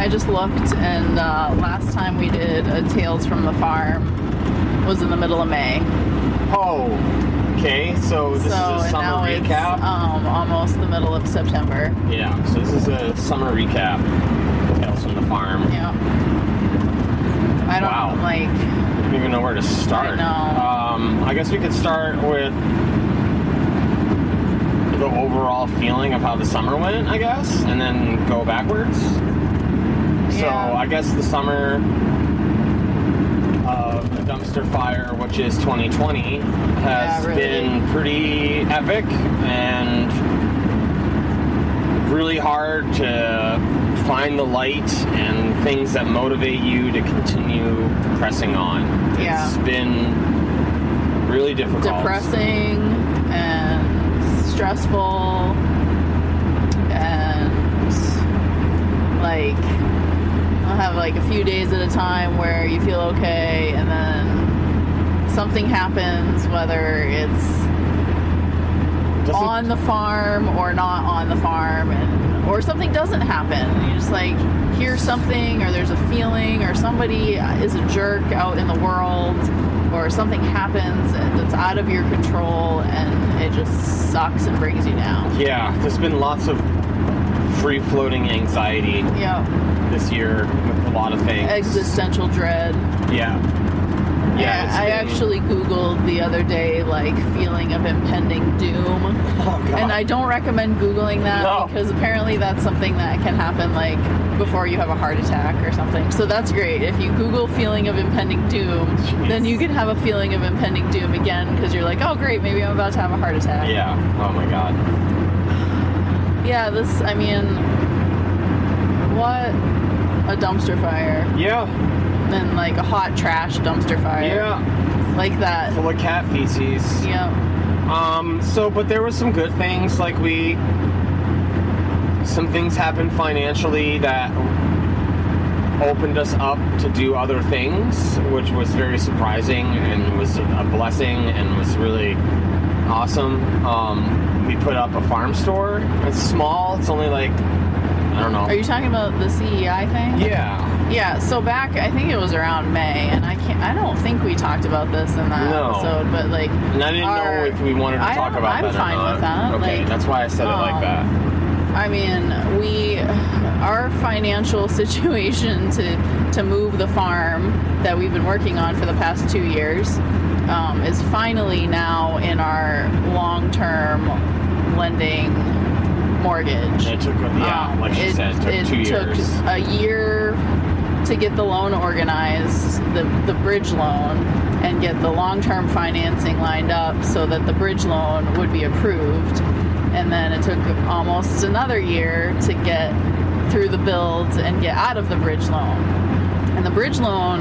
I just looked, and uh, last time we did a Tales from the Farm was in the middle of May. Oh, okay. So this so is a summer recap. um, almost the middle of September. yeah. So this is a summer recap. Tales from the farm. Yeah. I don't Wow. like. I don't even know where to start. know. Um, I guess we could start with the overall feeling of how the summer went, I guess, and then go backwards. So Yeah. I guess the summer of the dumpster fire, which is 2020, has Yeah, really. been pretty epic and really hard to find the light and things that motivate you to continue pressing on. Yeah. It's been really difficult. depressing and stressful and like I'll have like a few days at a time where you feel okay and then something happens whether it's Doesn't- on the farm or not on the farm and or something doesn't happen. You just like hear something or there's a feeling or somebody is a jerk out in the world or something happens that's out of your control and it just sucks and brings you down. Yeah, there's been lots of free floating anxiety yeah this year with a lot of things. existential dread Yeah. Yeah. I been- actually googled the other day like feeling of impending doom Oh, God. And I don't recommend Googling that No. because apparently that's something that can happen like before you have a heart attack or something. So that's great. If you Google feeling of impending doom, Jeez. then you can have a feeling of impending doom again because you're like, oh, great, maybe I'm about to have a heart attack. Yeah. Oh my God. Yeah, this, I mean, what a dumpster fire. Yeah. And like a hot trash dumpster fire. Yeah. Like that. Full of cat feces. Yeah. Um. So, but there was some good things. Like we, some things happened financially that opened us up to do other things, which was very surprising and was a blessing and was really awesome. Um, we put up a farm store. It's small. It's only like I don't know. Are you talking about the CEI thing? yeah. Yeah, so back I think it was around May, and I can't. I don't think we talked about this in that No. episode, but like, And I didn't our- know if we wanted to I talk about I'm that or fine not. with that, Okay, like, that's why I said it like um, that. I mean, we our financial situation to to move the farm that we've been working on for the past two years um, is finally now in our long term lending mortgage. It took, yeah, Um, like she said, it took two took years. a year to get the loan organized, the, the bridge loan, and get the long term financing lined up so that the bridge loan would be approved. And then it took almost another year to get through the build and get out of the bridge loan. And the bridge loan,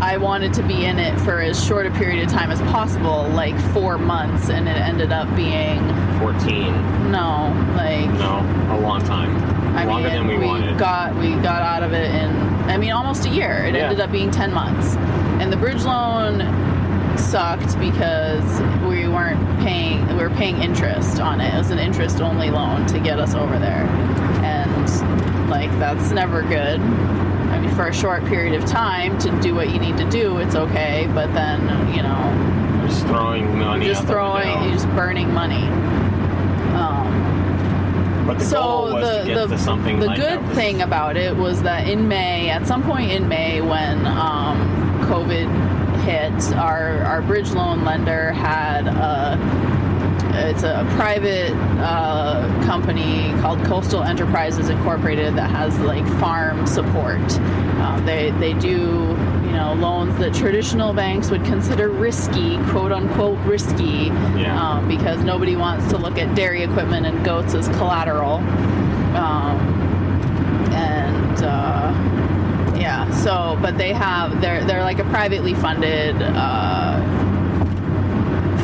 I wanted to be in it for as short a period of time as possible, like four months, and it ended up being 14. no, like No, a long time. I Longer mean, than we, wanted. got we got out of it in I mean almost a year. It Yeah. ended up being ten months, and the bridge loan sucked because we weren't paying we were paying interest on it. It was an interest only loan to get us over there, and like that's never good. For a short period of time to do what you need to do, it's okay. But then you know, just throwing money. just throwing, you're just burning money. Um, But the so the the, the like good thing about it was that in May, at some point in May, when um, COVID hit, our our bridge loan lender had a it's a private uh, company called Coastal Enterprises Incorporated that has like farm support. Uh, they they do you know loans that traditional banks would consider risky, quote unquote risky, Yeah. um, because nobody wants to look at dairy equipment and goats as collateral. Um, and uh, yeah, so but they have they're they're like a privately funded uh,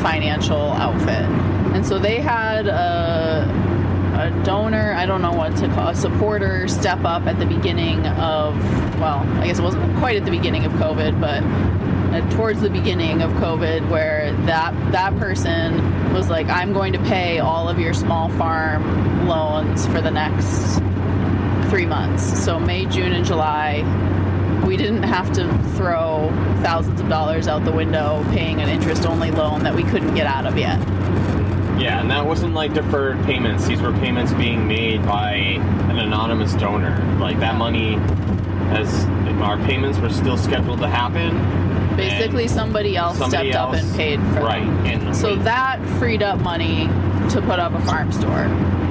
financial outfit, and so they had a a donor, I don't know what to call a supporter step up at the beginning of, well, I guess it wasn't quite at the beginning of COVID, but uh, towards the beginning of COVID, where that that person was like, "I'm going to pay all of your small farm loans for the next three months." So May, June, and July, we didn't have to throw thousands of dollars out the window paying an interest-only loan that we couldn't get out of yet. Yeah, and that wasn't like deferred payments. These were payments being made by an anonymous donor. Like that money, as our payments were still scheduled to happen. Basically, somebody else somebody stepped up and paid for right. them. And So that freed up money to put up a farm store.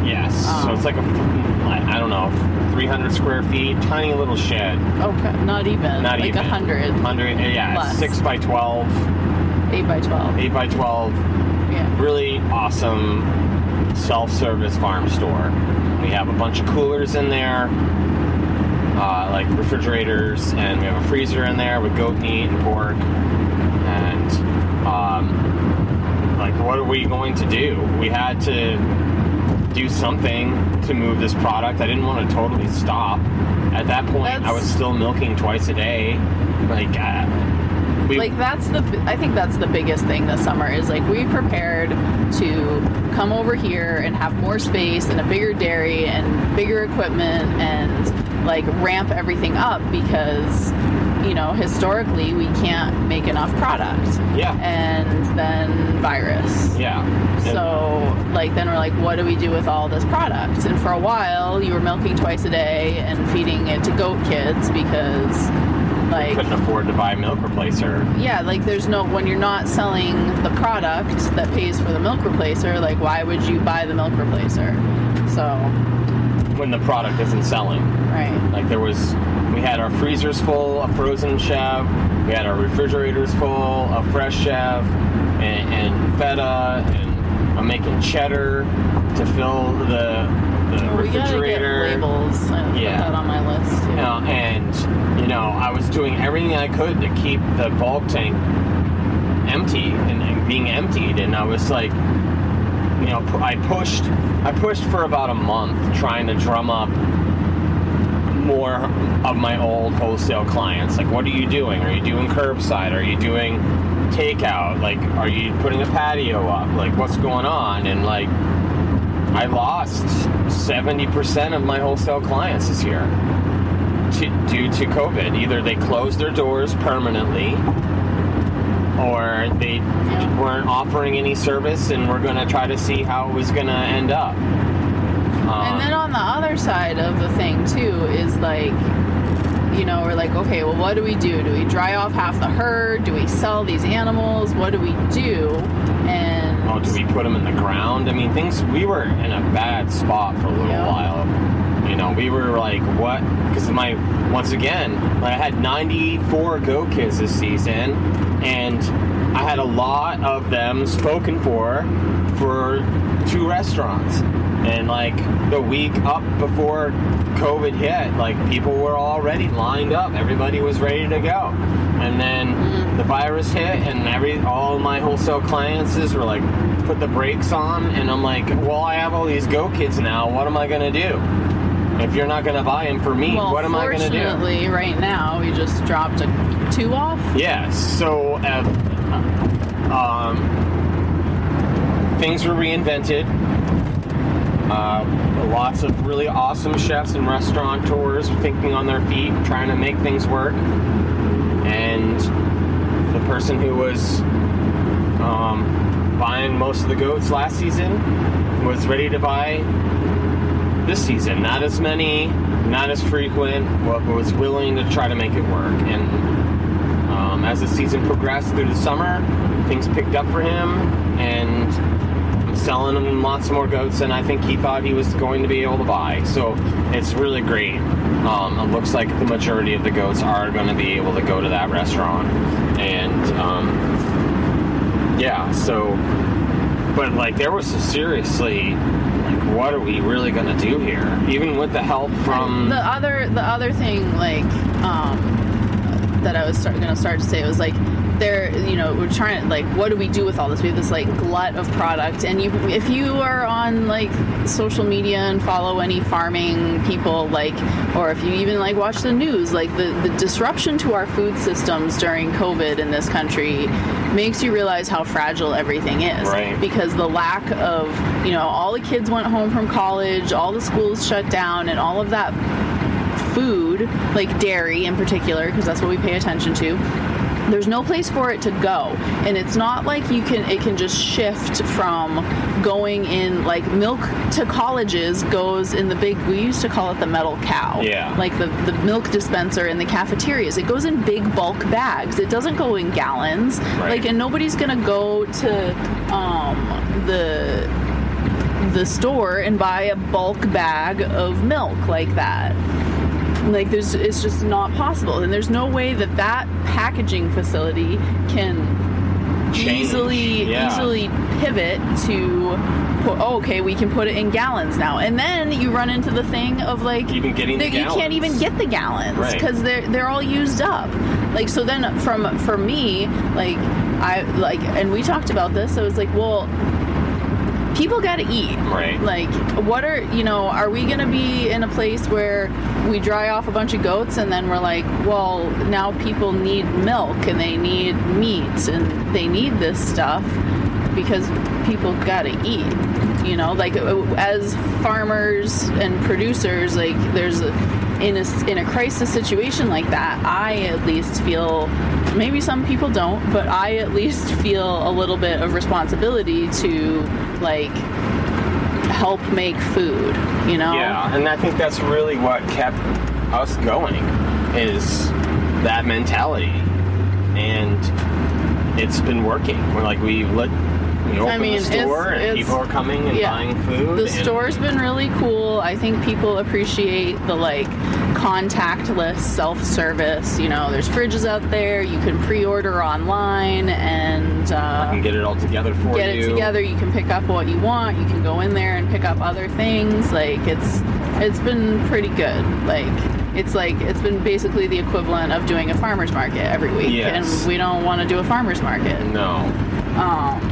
yes, so um, it's like a, I don't know, 300 square feet, tiny little shed. Okay, not even. Not like even a hundred. 100, yeah, Less. six by 12, Eight by twelve. eight by 12. Yeah. really awesome self-service farm store. We have a bunch of coolers in there, uh, like refrigerators, and we have a freezer in there with goat meat and pork. And um, like, what are we going to do? We had to do something to move this product. I didn't want to totally stop. At that point, I was still milking twice a day. Like, uh, we, like that's the i think that's the biggest thing this summer is like we prepared to come over here and have more space and a bigger dairy and bigger equipment and like ramp everything up because you know historically we can't make enough product. Yeah, and then virus. Yeah. So like then we're like what do we do with all this product? And for a while you were milking twice a day and feeding it to goat kids because like couldn't afford to buy a milk replacer. yeah, like there's no when you're not selling the product that pays for the milk replacer, like why would you buy the milk replacer? So, when the product isn't selling. right. Like there was, we had our freezers full of frozen chev, we had our refrigerators full of fresh chev and, and feta, and I'm making cheddar to fill the, the Well, we gotta get refrigerator. labels. I Yeah. put that on my list. Too. Uh, and you know, I was doing everything I could to keep the bulk tank empty and, and being emptied, and I was like, you know, I pushed, I pushed for about a month trying to drum up more of my old wholesale clients. Like, what are you doing? Are you doing curbside? Are you doing takeout? Like, are you putting a patio up? Like, what's going on? And like, I lost 70% of my wholesale clients this year to, due to COVID. Either they closed their doors permanently or they weren't offering any service and we're going to try to see how it was going to end up. Um, And then on the other side of the thing too is like, you know, we're like, okay, well, what do we do? Do we dry off half the herd? Do we sell these animals? What do we do? And Oh, do we put them in the ground? I mean, things. We were in a bad spot for a little Yeah. while. You know, we were like, what? Because my once again, I had 94 go kids this season, and I had a lot of them spoken for for two restaurants. And like the week up before COVID hit, like people were already lined up. Everybody was ready to go. And then the virus hit, and every all my wholesale clients were like, put the brakes on. And I'm like, well, I have all these go kids now. What am I gonna do? If you're not gonna buy them for me, well, what am I gonna do? fortunately, right now we just dropped a two off. Yes. So, uh, um, things were reinvented. Uh, lots of really awesome chefs and restaurateurs thinking on their feet, trying to make things work. And the person who was um, buying most of the goats last season was ready to buy this season. Not as many, not as frequent, but was willing to try to make it work. And um, as the season progressed through the summer, things picked up for him, and I'm selling him lots more goats than I think he thought he was going to be able to buy. So it's really great. Um, it looks like the majority of the goats are going to be able to go to that restaurant, and um, yeah, so. But like, there was seriously, like, what are we really going to do here? Even with the help from the other the other thing like um that I was start, gonna start to say it was like they're you know we're trying to like what do we do with all this we have this like glut of product and you if you are on like social media and follow any farming people like or if you even like watch the news like the, the disruption to our food systems during covid in this country makes you realize how fragile everything is Right. because the lack of you know all the kids went home from college all the schools shut down and all of that food, like dairy in particular, because that's what we pay attention to. There's no place for it to go, and it's not like you can. It can just shift from going in like milk to colleges goes in the big. We used to call it the metal cow. Yeah. Like the the milk dispenser in the cafeterias. It goes in big bulk bags. It doesn't go in gallons. Right. Like, and nobody's gonna go to um, the the store and buy a bulk bag of milk like that. Like there's it's just not possible. And there's no way that that packaging facility can Change, easily yeah. easily pivot to oh, okay we can put it in gallons now. And then you run into the thing of like Even getting the that you can't even get the gallons Right. because they're they're all used up. Like so then from for me like I like and we talked about this I was like well people got to eat. Right. Like, what are, you know, are we going to be in a place where we dry off a bunch of goats and then we're like, well, now people need milk and they need meat and they need this stuff because people got to eat. You know, like uh, as farmers and producers, like there's a, in a in a crisis situation like that, I at least feel maybe some people don't, but I at least feel a little bit of responsibility to like help make food, you know? Yeah, and I think that's really what kept us going is that mentality, and it's been working. We're like we let we open mean, the it's- and it's- people are coming and yeah. buying food. The store's been really cool. I think people appreciate the like contactless self-service. You know, there's fridges out there. You can pre-order online and uh, and get it all together for get you. Get it together. You can pick up what you want. You can go in there and pick up other things. Like it's it's been pretty good. Like it's like it's been basically the equivalent of doing a farmers market every week, Yes. and we don't want to do a farmers market. No. Um,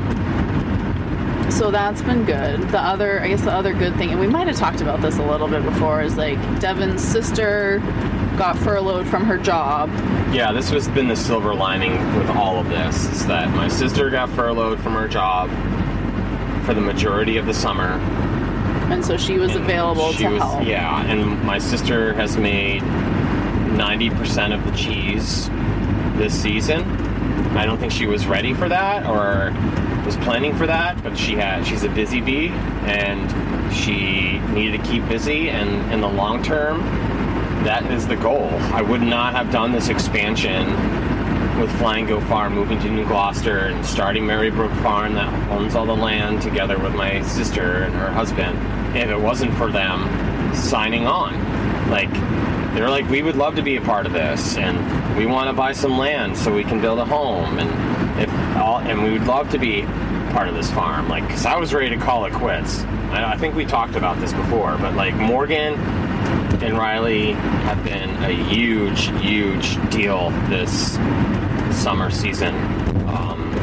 so that's been good. The other, I guess, the other good thing, and we might have talked about this a little bit before, is like Devin's sister got furloughed from her job. Yeah, this has been the silver lining with all of this is that my sister got furloughed from her job for the majority of the summer. And so she was available she to was- help. Yeah, and my sister has made 90% of the cheese this season. I don't think she was ready for that or was planning for that, but she had she's a busy bee and she needed to keep busy and in the long term that is the goal. I would not have done this expansion with Flying Goat Farm, moving to New Gloucester and starting Marybrook Farm that owns all the land together with my sister and her husband. If it wasn't for them signing on, like they're like, we would love to be a part of this, and we want to buy some land so we can build a home, and if all, and we would love to be part of this farm. Like, cause I was ready to call it quits. I, I think we talked about this before, but like Morgan and Riley have been a huge, huge deal this summer season. Um,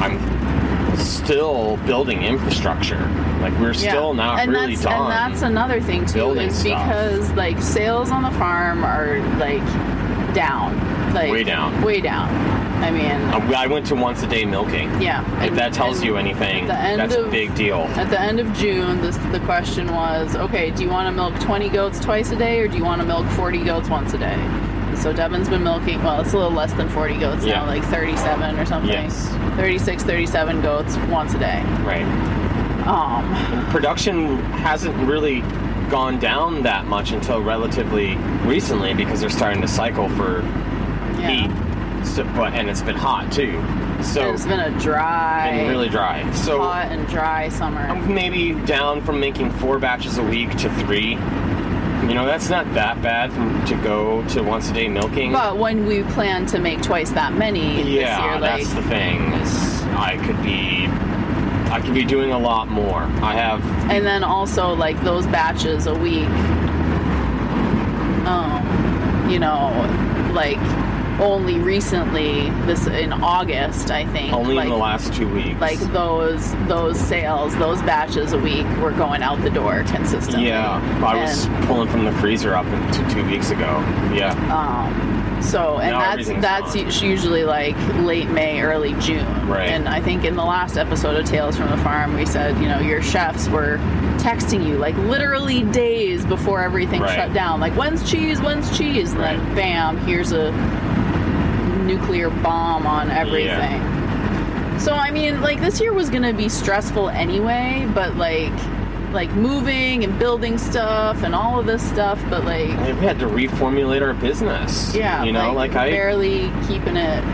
I'm still building infrastructure. Like we're still not and really that's, done. And that's another thing too, is stuff. because like sales on the farm are like down, like Way down. way down. I mean, Um, I went to once a day milking. yeah. If and- that tells you anything, that's a big deal. At the end of June, this, the question was, okay, do you want to milk 20 goats twice a day, or do you want to milk 40 goats once a day? So Devin's been milking, well, it's a little less than 40 goats Yeah. now, like 37 or something. Yes. 36, 37 goats once a day. Right. Um, Production hasn't really gone down that much until relatively recently because they're starting to cycle for yeah. heat. So, but and it's been hot too. So it's been a dry, and really dry. So hot and dry summer. Maybe down from making four batches a week to three. You know, that's not that bad from, to go to once a day milking. But when we plan to make twice that many this yeah, year, like that's the thing. I could be, I could be doing a lot more. I have and then also like those batches a week um you know like only recently, this in August, I think. Only like, in the last two weeks. like those those sales, those batches a week were going out the door consistently. yeah, I was pulling from the freezer up into two weeks ago. Yeah, um, so and Now that's that's gone. us- usually like late May, early June. Right. And I think in the last episode of Tales from the Farm, we said you know your chefs were texting you like literally days before everything Right. shut down. Like when's cheese? When's cheese? And then Right. bam, here's a nuclear bomb on everything. So I mean, like this year was gonna be stressful anyway, but like like moving and building stuff and all of this stuff, but like we had to reformulate our business. yeah, you know, like, I barely keeping it.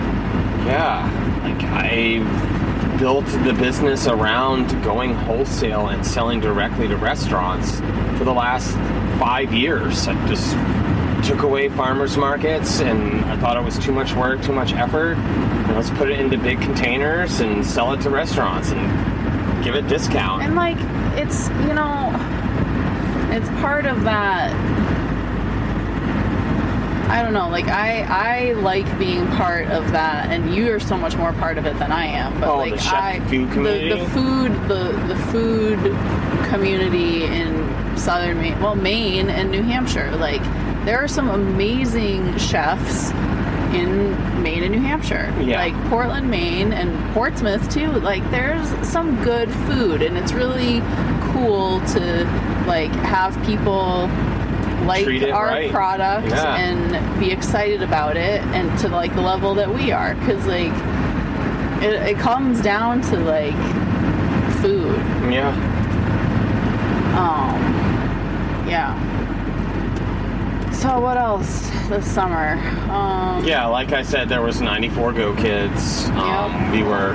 Yeah, like I built the business around going wholesale and selling directly to restaurants for the last five years. I just took away farmers markets and I thought it was too much work, too much effort. And let's put it into big containers and sell it to restaurants and give it discount. And like it's you know, it's part of that. I don't know. Like I, I like being part of that, and you are so much more part of it than I am. But Oh, like the chef I, food the, community? the food, the the food community in southern Maine, well, Maine and New Hampshire. Like there are some amazing chefs in Maine and New Hampshire. Yeah. Like Portland, Maine, and Portsmouth too. Like there's some good food, and it's really cool to like have people like our right. product Yeah. and be excited about it, and to like the level that we are, because like it, it comes down to like food. yeah. Um, yeah. So what else this summer? Um, Yeah, like I said, there was 94 Go Kids. Um, Yep. We were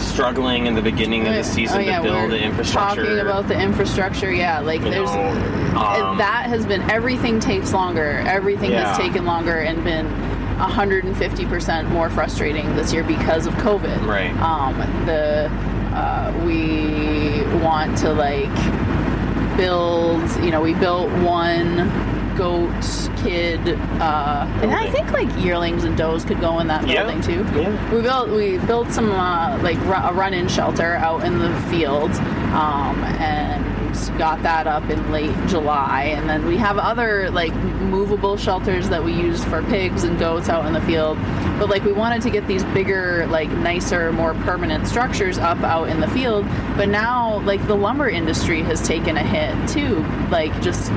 struggling in the beginning of the season oh, yeah, to build the infrastructure. Talking about the infrastructure, yeah, like You there's know, um, that has been everything takes longer. Everything has taken longer and been 150% more frustrating this year because of COVID. Right. Um, the uh, we want to like build. You know, we built one goat kid, uh, and I think like yearlings and does could go in that Yeah. building too. Yeah. We built we built some uh, like a run-in shelter out in the field, um, and got that up in late July. And then we have other like movable shelters that we use for pigs and goats out in the field. But like we wanted to get these bigger, like nicer, more permanent structures up out in the field. But now like the lumber industry has taken a hit too. Like just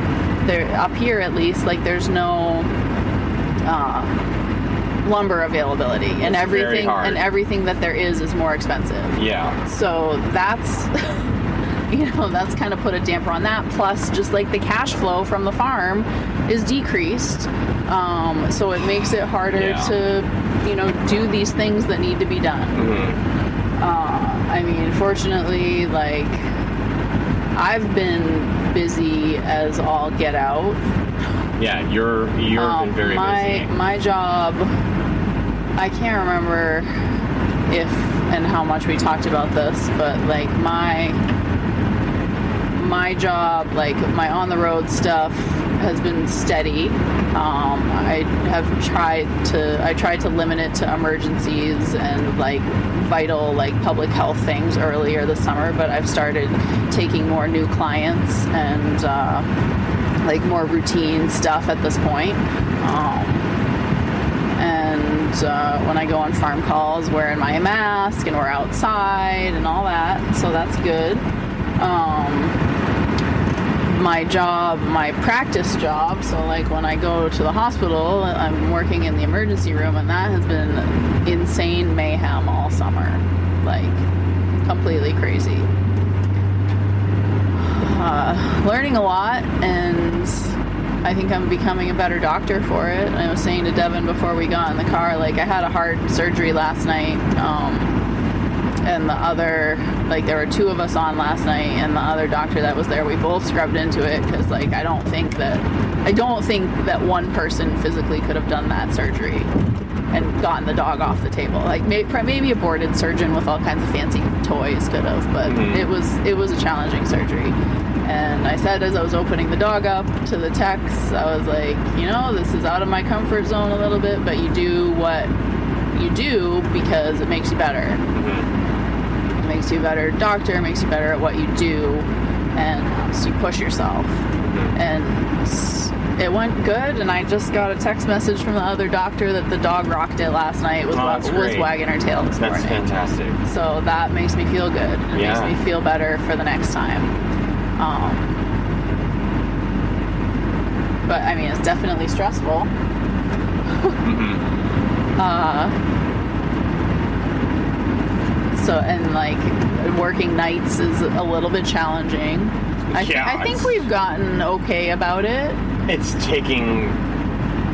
there up here at least, like there's no. Uh, lumber availability and It's very everything and everything that there is is more expensive Yeah. so that's you know that's kind of put a damper on that plus just like the cash flow from the farm is decreased um, so it makes it harder Yeah. to you know do these things that need to be done Mhm. uh, i mean fortunately like i've been busy as all get out Yeah, you're you're um, very my busy. my job I can't remember if and how much we talked about this, but like my my job, like my on the road stuff has been steady. Um, I have tried to I tried to limit it to emergencies and like vital like public health things earlier this summer, but I've started taking more new clients and uh, like more routine stuff at this point. Um, and uh, when I go on farm calls, wearing my mask and we're outside and all that, so that's good. Um, my job, my practice job, so like when I go to the hospital, I'm working in the emergency room, and that has been insane mayhem all summer. Like, completely crazy uh, learning a lot, and I think I'm becoming a better doctor for it. I was saying to Devin before we got in the car, like I had a heart surgery last night, um, and the other, like there were two of us on last night, and the other doctor that was there, we both scrubbed into it because, like, I don't think that, I don't think that one person physically could have done that surgery and gotten the dog off the table. Like may, maybe a boarded surgeon with all kinds of fancy toys could have, but Mhm. it was it was a challenging surgery. And I said as I was opening the dog up to the techs, I was like, you know, this is out of my comfort zone a little bit, but you do what you do because it makes you better. Mhm. Makes you a better doctor, makes you better at what you do, and so you push yourself. Mhm. And it went good, and I just got a text message from the other doctor that the dog rocked it last night, was, Oh, wa- was wagging her tail this That's morning. fantastic. So that makes me feel good. It Yeah. makes me feel better for the next time. Um, but I mean, it's definitely stressful. Mhm. Uh, so and like working nights is a little bit challenging. I, thi- Yeah, I think we've gotten okay about it. It's taking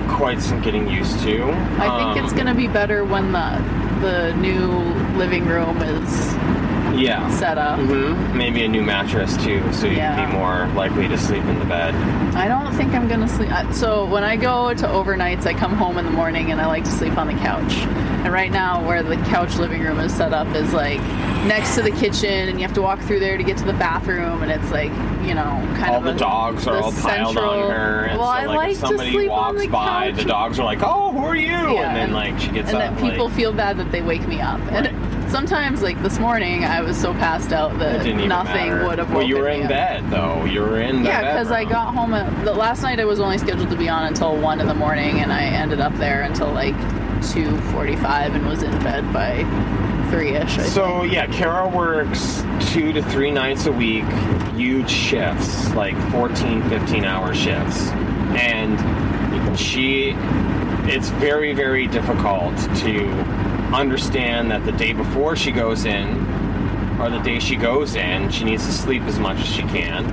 quite some getting used to. I think Um, it's gonna be better when the the new living room is yeah. set up. hmm Maybe a new mattress too, so you'd Yeah. be more likely to sleep in the bed. I don't think I'm gonna sleep. So when I go to overnights, I come home in the morning and I like to sleep on the couch. And right now, where the couch living room is set up is like next to the kitchen, and you have to walk through there to get to the bathroom, and it's like you know kind of all of the a- dogs are the all piled central- on her, and well, so I like, like if somebody to sleep walks on the by, couch. the dogs are like, "Oh, who are you?" Yeah, and then like she gets and up. then people like, feel bad that they wake me up. And Right. sometimes, like this morning, I was so passed out that nothing matter. would have worked. Well, you were in up. bed though. You were in the Yeah, because I got home at the last night. I was only scheduled to be on until one in the morning, and I ended up there until like two forty-five, and was in bed by three-ish. I So yeah, Kara works two to three nights a week, huge shifts, like 14, 15 hour shifts. And she, it's very, very difficult to understand that the day before she goes in, or the day she goes in, she needs to sleep as much as she can.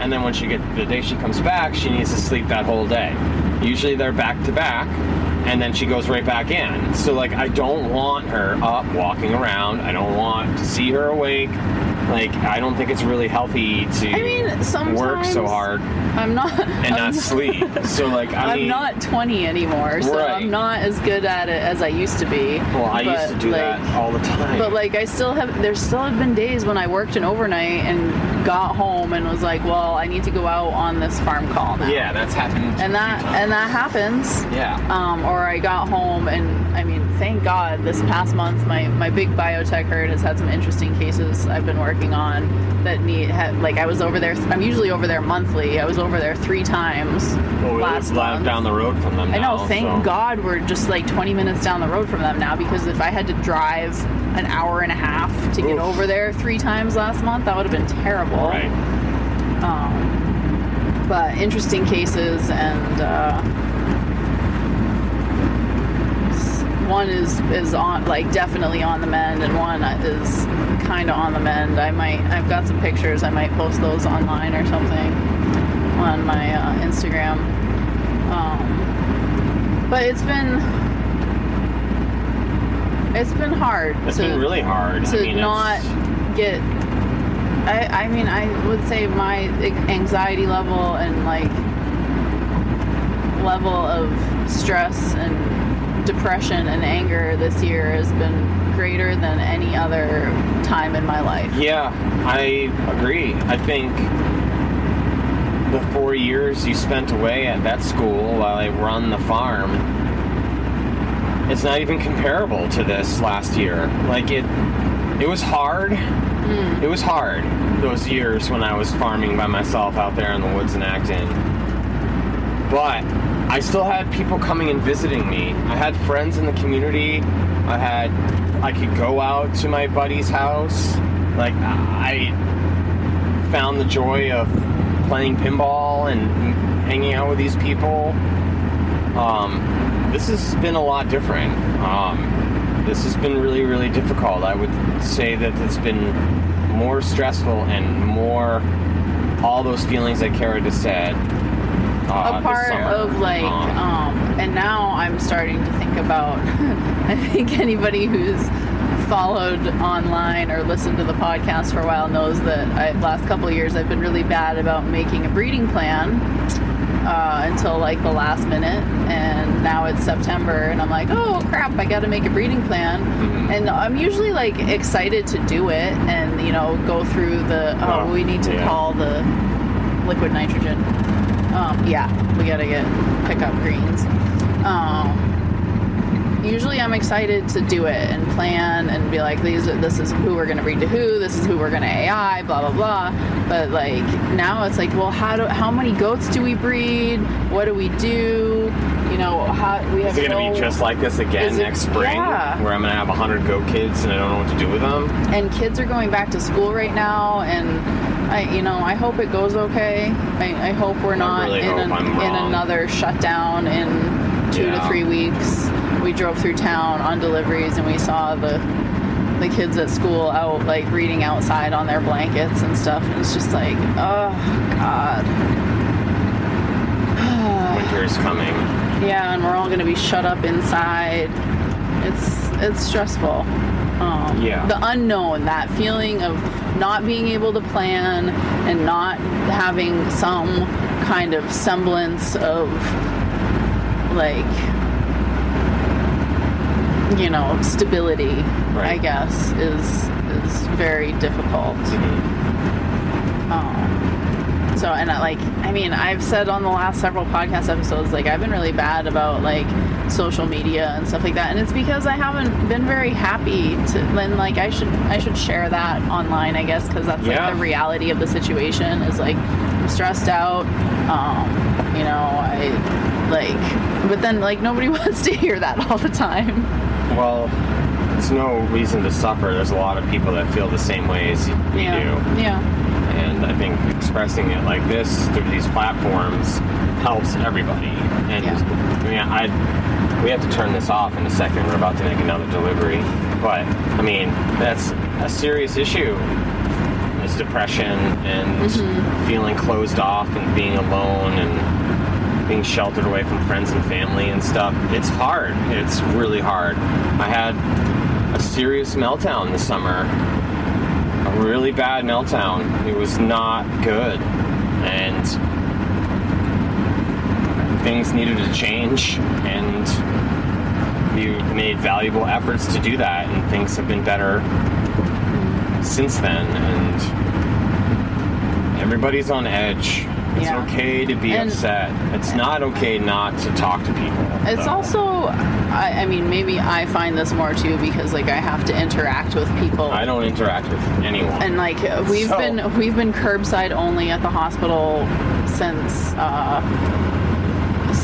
And then when she get the day she comes back, she needs to sleep that whole day. Usually they're back to back, and then she goes right back in. So like I don't want her up walking around. I don't want to see her awake. Like I don't think it's really healthy to I mean, work so hard I'm not. and I'm not sleep. So like I I'm mean, not 20 anymore, so Right. I'm not as good at it as I used to be. well, I used But, to do like, that all the time. But like I still have there still have been days when I worked an overnight and got home and was like, well, I need to go out on this farm call now. yeah, that's happened. And that and that happens. yeah. Um, or I got home and I mean, thank God this past month my, my big biotech herd has had some interesting cases I've been working on that need had, like I was over there I'm usually over there monthly. I was over there three times Well, we last live month. down the road from them. I know, now, thank so- God we're just like 20 minutes down the road from them now because if I had to drive an hour and a half to get over there three times last month, that would have been terrible. Right. Um, but interesting cases, and uh, one is is on like definitely on the mend, and one is kind of on the mend. I might I've got some pictures. I might post those online or something on my uh, Instagram. Um, but it's been it's been hard It's to been really hard. to I mean, not it's- get I, I mean i would say my anxiety level and like level of stress and depression and anger this year has been greater than any other time in my life Yeah, I agree. I think the four years you spent away at that school while I run the farm, it's not even comparable to this last year. Like it, it was hard. Hmm. It was hard those years when I was farming by myself out there in the woods in Acton. But I still had people coming and visiting me. I had friends in the community. I had I could go out to my buddy's house. Like I found the joy of playing pinball and hanging out with these people. Um, this has been a lot different. Um, this has been really, really difficult. I would say that it's been more stressful and more all those feelings that Kara just said. Uh, a part of like Um, um and now i'm starting to think about i think anybody who's followed online or listened to the podcast for a while knows that I, last couple of years i've been really bad about making a breeding plan uh, until like the last minute and now it's september and i'm like oh crap i gotta make a breeding plan Mhm. and i'm usually like excited to do it and you know go through the oh Oh, we need to yeah. call the liquid nitrogen. Um, yeah, we gotta get pick up greens. Um, usually I'm excited to do it and plan and be like, these are this is who we're gonna breed to who, this is who we're gonna AI, blah blah blah. But like now it's like, well, how do how many goats do we breed? What do we do? You know, how we have. Is it going to no- be just like this again it- next spring, yeah. where I'm going to have 100 goat kids and I don't know what to do with them? and kids are going back to school right now and I you know I hope it goes okay. I, I hope we're not really in, hope an, in another shutdown in two to three weeks. We drove through town on deliveries and we saw the the kids at school out like reading outside on their blankets and stuff. And it's just like oh god. Winter is coming. yeah and we're all going to be shut up inside. It's it's stressful um, Yeah. the unknown that feeling of not being able to plan and not having some kind of semblance of like you know stability i guess is is very difficult. Um, so and I, like I mean I've said on the last several podcast episodes like I've been really bad about like social media and stuff like that and it's because I haven't been very happy to then like I should I should share that online I guess because that's Yeah. like the reality of the situation is like I'm stressed out um, you know I like but then like nobody wants to hear that all the time Well, it's no reason to suffer. There's a lot of people that feel the same way as we yeah do. yeah And I think expressing it like this through these platforms helps everybody. And Yeah. I mean, I we have to turn this off in a second. We're about to make another delivery. But I mean, that's a serious issue. It's depression and Mm-hmm. feeling closed off and being alone and being sheltered away from friends and family and stuff. It's hard. It's really hard. I had a serious meltdown this summer a really bad meltdown. It was not good. And things needed to change and we made valuable efforts to do that and things have been better since then and everybody's on edge. It's Yeah. okay to be And- upset. It's not okay not to talk to people. It's though. also, I, I mean, maybe I find this more too because like I have to interact with people, I don't interact with anyone. and like we've So- been we've been curbside only at the hospital since uh,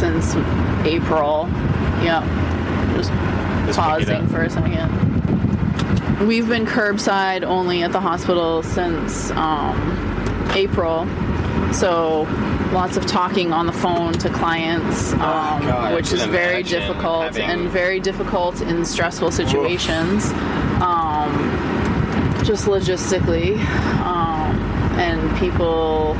since April. Yep, just pick pausing for a second. We've been curbside only at the hospital since um, April, so lots of talking on the phone to clients, um, God, which is very difficult and very difficult in stressful situations. Um, just logistically, um, and people,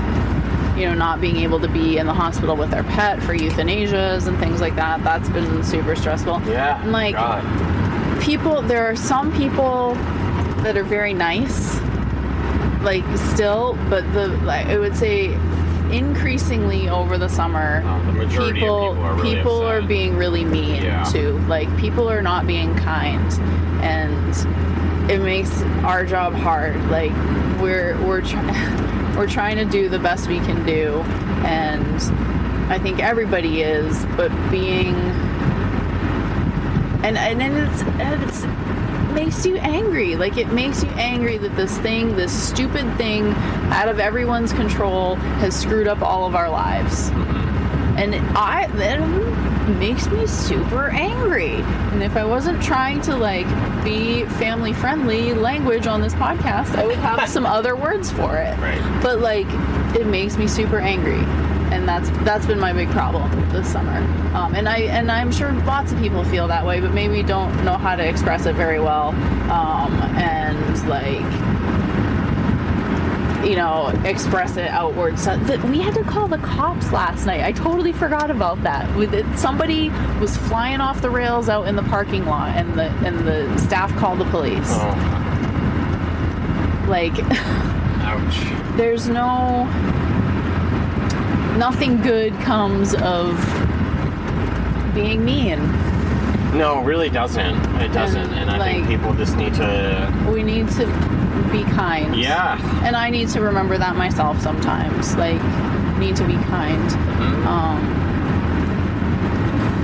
you know, not being able to be in the hospital with their pet for euthanasias and things like that. That's been super stressful. yeah. And, like God. people, there are some people that are very nice, like still, but the like, I would say increasingly over the summer Uh, the of people are really people are being really mean Yeah. too like people are not being kind and it makes our job hard like we're we're try- we're trying to do the best we can do and i think everybody is but being and and, and it's it's makes you angry. Like it makes you angry that this thing this stupid thing out of everyone's control has screwed up all of our lives mm-hmm. And I that makes me super angry. And if I wasn't trying to like be family friendly language on this podcast, I would have some other words for it. Right. But like, it makes me super angry, and that's that's been my big problem this summer. Um, and I and I'm sure lots of people feel that way, but maybe don't know how to express it very well. Um, and like you know, express it outward. So that we had to call the cops last night. I totally forgot about that. Somebody was flying off the rails out in the parking lot, and the and the staff called the police. Oh, Like, ouch. there's no nothing good comes of being mean. No, it really doesn't. It doesn't. And, I think people just need to. We need to be kind. Yeah. And I need to remember that myself sometimes. Like, need to be kind. Mhm. Um,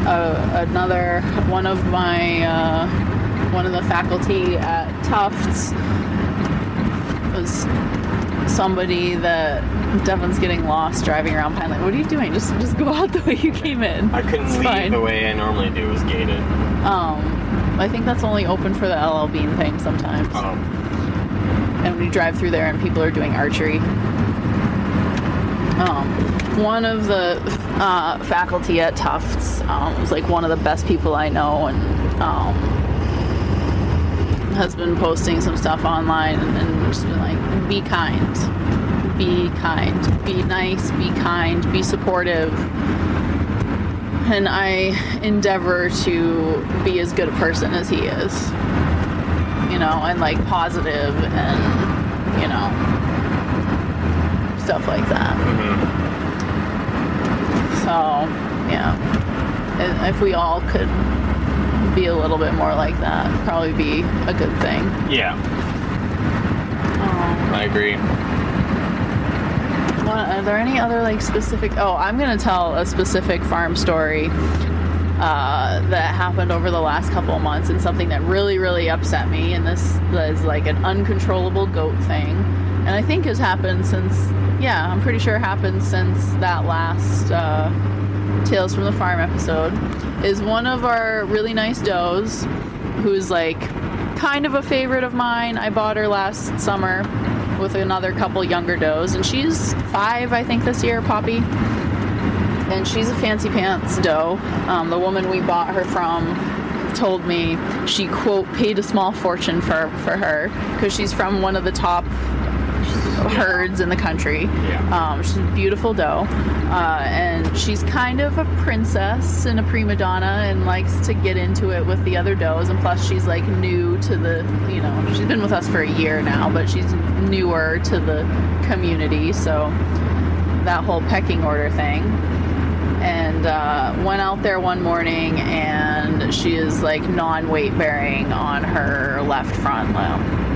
uh, another one of my uh, one of the faculty at Tufts was somebody that Devin's getting lost driving around Pine Lake. What are you doing? Just just go out the way you came in. I couldn't It's leave fine. the way I normally do. It was gated. Um, I think that's only open for the LL Bean thing sometimes. Um, and we drive through there and people are doing archery. Um, one of the uh, faculty at Tufts um, like one of the best people I know and um, has been posting some stuff online and, and just been like, be kind, be kind, be nice, be kind, be supportive. And I endeavor to be as good a person as he is you know, and like positive and, you know, stuff like that. mhm. So, yeah. And If we all could be a little bit more like that, probably be a good thing. Yeah, Um, I agree. what, are there any other like specific? Oh, I'm gonna tell a specific farm story uh, that happened over the last couple of months, and something that really, really upset me. And this is like an uncontrollable goat thing, and I think has happened since. Yeah, I'm pretty sure happened since that last uh, Tales from the Farm episode. Is one of our really nice does, who's like kind of a favorite of mine. I bought her last summer with another couple younger does, and she's five, I think, this year, Poppy. And she's a fancy pants doe. Um, the woman we bought her from told me she quote paid a small fortune for for her because she's from one of the top herds in the country. Yeah. Um, she's a beautiful doe, uh, and she's kind of a princess and a prima donna, and likes to get into it with the other does. And plus, she's like new to the, you know, she's been with us for a year now, but she's newer to the community. So that whole pecking order thing. And uh, went out there one morning, and she is like non-weight bearing on her left front limb.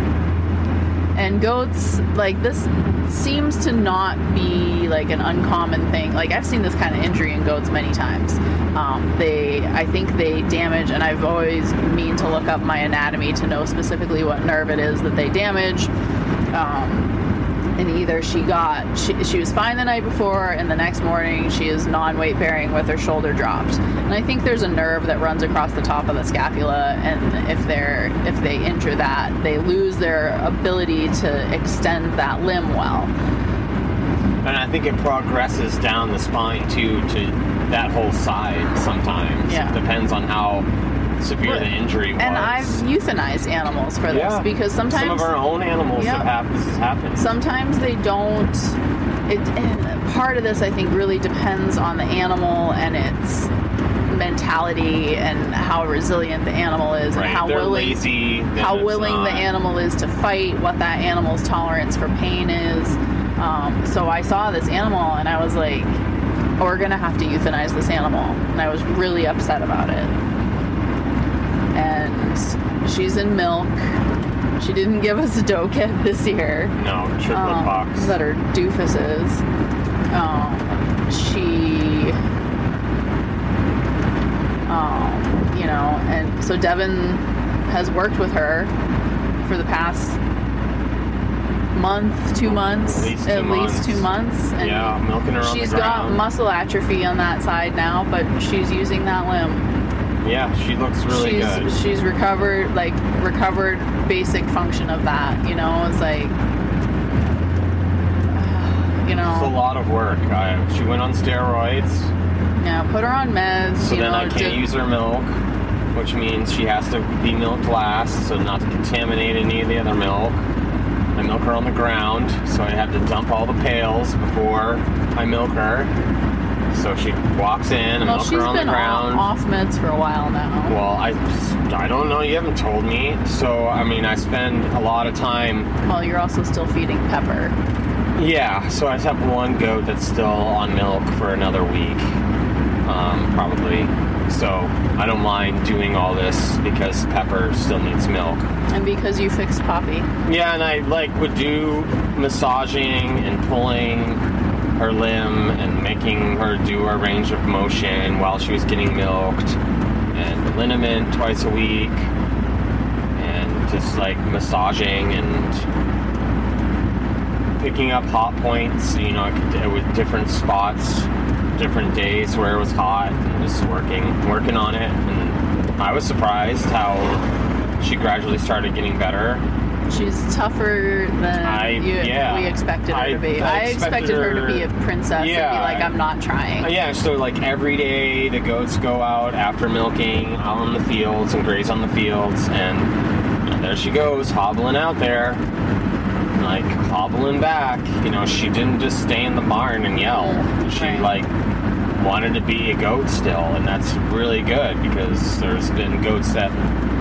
And goats like this seems to not be like an uncommon thing. Like i've seen this kind of injury in goats many times. Um, they i think they damage and i've always mean to look up my anatomy to know specifically what nerve it is that they damage. Um, and either she got she, she was fine the night before and the next morning she is non-weight bearing with her shoulder dropped and i think there's a nerve that runs across the top of the scapula and if they're if they injure that they lose their ability to extend that limb well And I think it progresses down the spine too to that whole side sometimes. Yeah. It depends on how severe the injury was. and i've euthanized animals for this Yeah. because sometimes some of our own animals Yeah. have happened. This has happened. sometimes they don't it and part of this i think really depends on the animal and its mentality and how resilient the animal is right. and how They're willing lazy. how willing the animal is to fight what that animal's tolerance for pain is um, so i saw this animal and i was like we're gonna have to euthanize this animal and i was really upset about it she's in milk she didn't give us a doe kit this year No, triplet um, box. that are doofuses. Um, she, um, you know, and so Devin has worked with her for the past month, two months, At least two at least months. two months, and yeah, milking her on she's got muscle atrophy on that side now, but she's using that limb. Yeah, she looks really she's good. she's recovered like recovered basic function of that. You know, it's like you know. It's a lot of work. I, she went on steroids, Yeah, put her on meds. so you then know, I can't to- use her milk, which means she has to be milked last, so not to contaminate any of the other milk. I milk her on the ground, so I have to dump all the pails before I milk her. So she walks in and Well, milk she's her on the been off, ground. off meds for a while now. Well, I, I don't know. You haven't told me. So, I mean, I spend a lot of time Well, you're also still feeding Pepper. Yeah, so I have one goat that's still on milk for another week, um, probably. So I don't mind doing all this because Pepper still needs milk. And because you fixed Poppy. Yeah, and I like would do massaging and pulling her limb and making her do a range of motion while she was getting milked, and liniment twice a week, and just like massaging and picking up hot points, you know, with different spots, different days where it was hot, and just working, working on it. And I was surprised how she gradually started getting better. She's tougher than I- you, yeah. we expected her I- to be. I I, expected, expected her, to be a princess and be like, I'm not trying. Yeah, so like every day the goats go out after milking out on the fields and graze on the fields, and, and there she goes hobbling out there, like hobbling back. You know, she didn't just stay in the barn and yell. She Right. like wanted to be a goat still, and that's really good because there's been goats that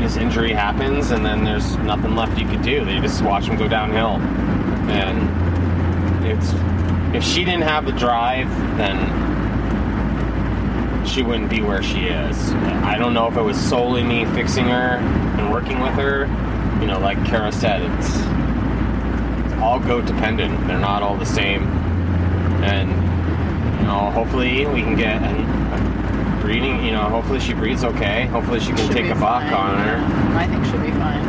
this injury happens and then there's nothing left you could do. They just watch them go downhill, and it's if she didn't have the drive, then she wouldn't be where she is. I don't know if it was solely me fixing her and working with her. You know, like Kara said, it's, it's all goat dependent. They're not all the same. And, you know, hopefully we can get a breeding, you know, hopefully she breeds okay. Hopefully she can Should take a buck fine, on her. yeah. I think she'll be fine.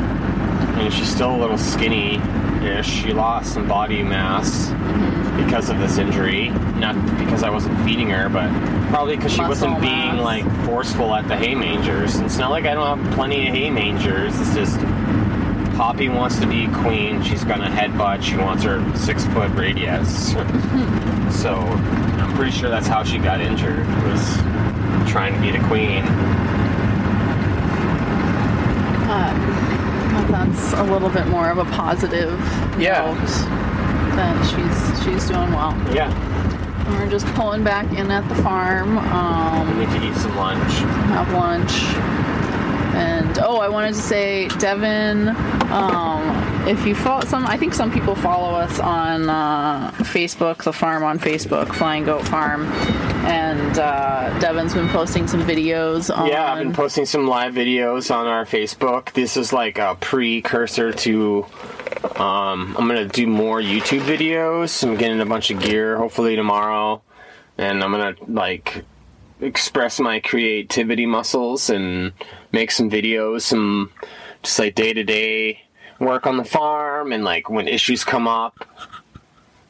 And she's still a little skinny ish. She lost some body mass mm-hmm. because of this injury. Not because I wasn't feeding her, but probably because she wasn't being like forceful at the hay mangers. And it's not like I don't have plenty of hay mangers. It's just Poppy wants to be queen. She's gonna headbutt. She wants her six foot radius. so I'm pretty sure that's how she got injured. Was trying to be the queen. But that's a little bit more of a positive Yeah. note. That she's she's doing well. Yeah. And we're just pulling back in at the farm. Um, need to eat some lunch. have lunch. And oh, I wanted to say, Devin, um, if you follow some, I think some people follow us on uh, Facebook, the farm on Facebook, Flying Goat Farm, and uh, Devin's been posting some videos on. Yeah, I've been posting some live videos on our Facebook. This is like a precursor to. Um, I'm gonna do more YouTube videos. I'm getting a bunch of gear hopefully tomorrow, and I'm gonna like express my creativity muscles and make some videos, some just like day to day work on the farm, and like when issues come up,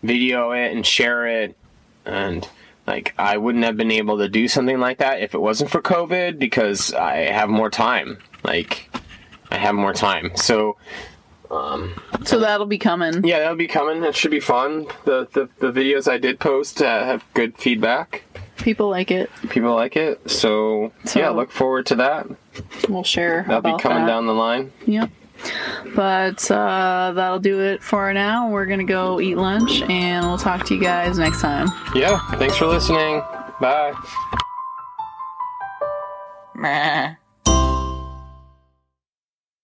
video it and share it, and like I wouldn't have been able to do something like that if it wasn't for COVID because I have more time. Like I have more time. So um, so that'll be coming. yeah, that'll be coming. That should be fun. The the, the videos I did post uh, have good feedback. People like it. People like it. So, So- yeah, look forward to that. We'll share. That'll be coming that. down the line. Yep. But uh, that'll do it for now. We're gonna go eat lunch, and we'll talk to you guys next time. Yeah. Thanks for listening. Bye. Meh.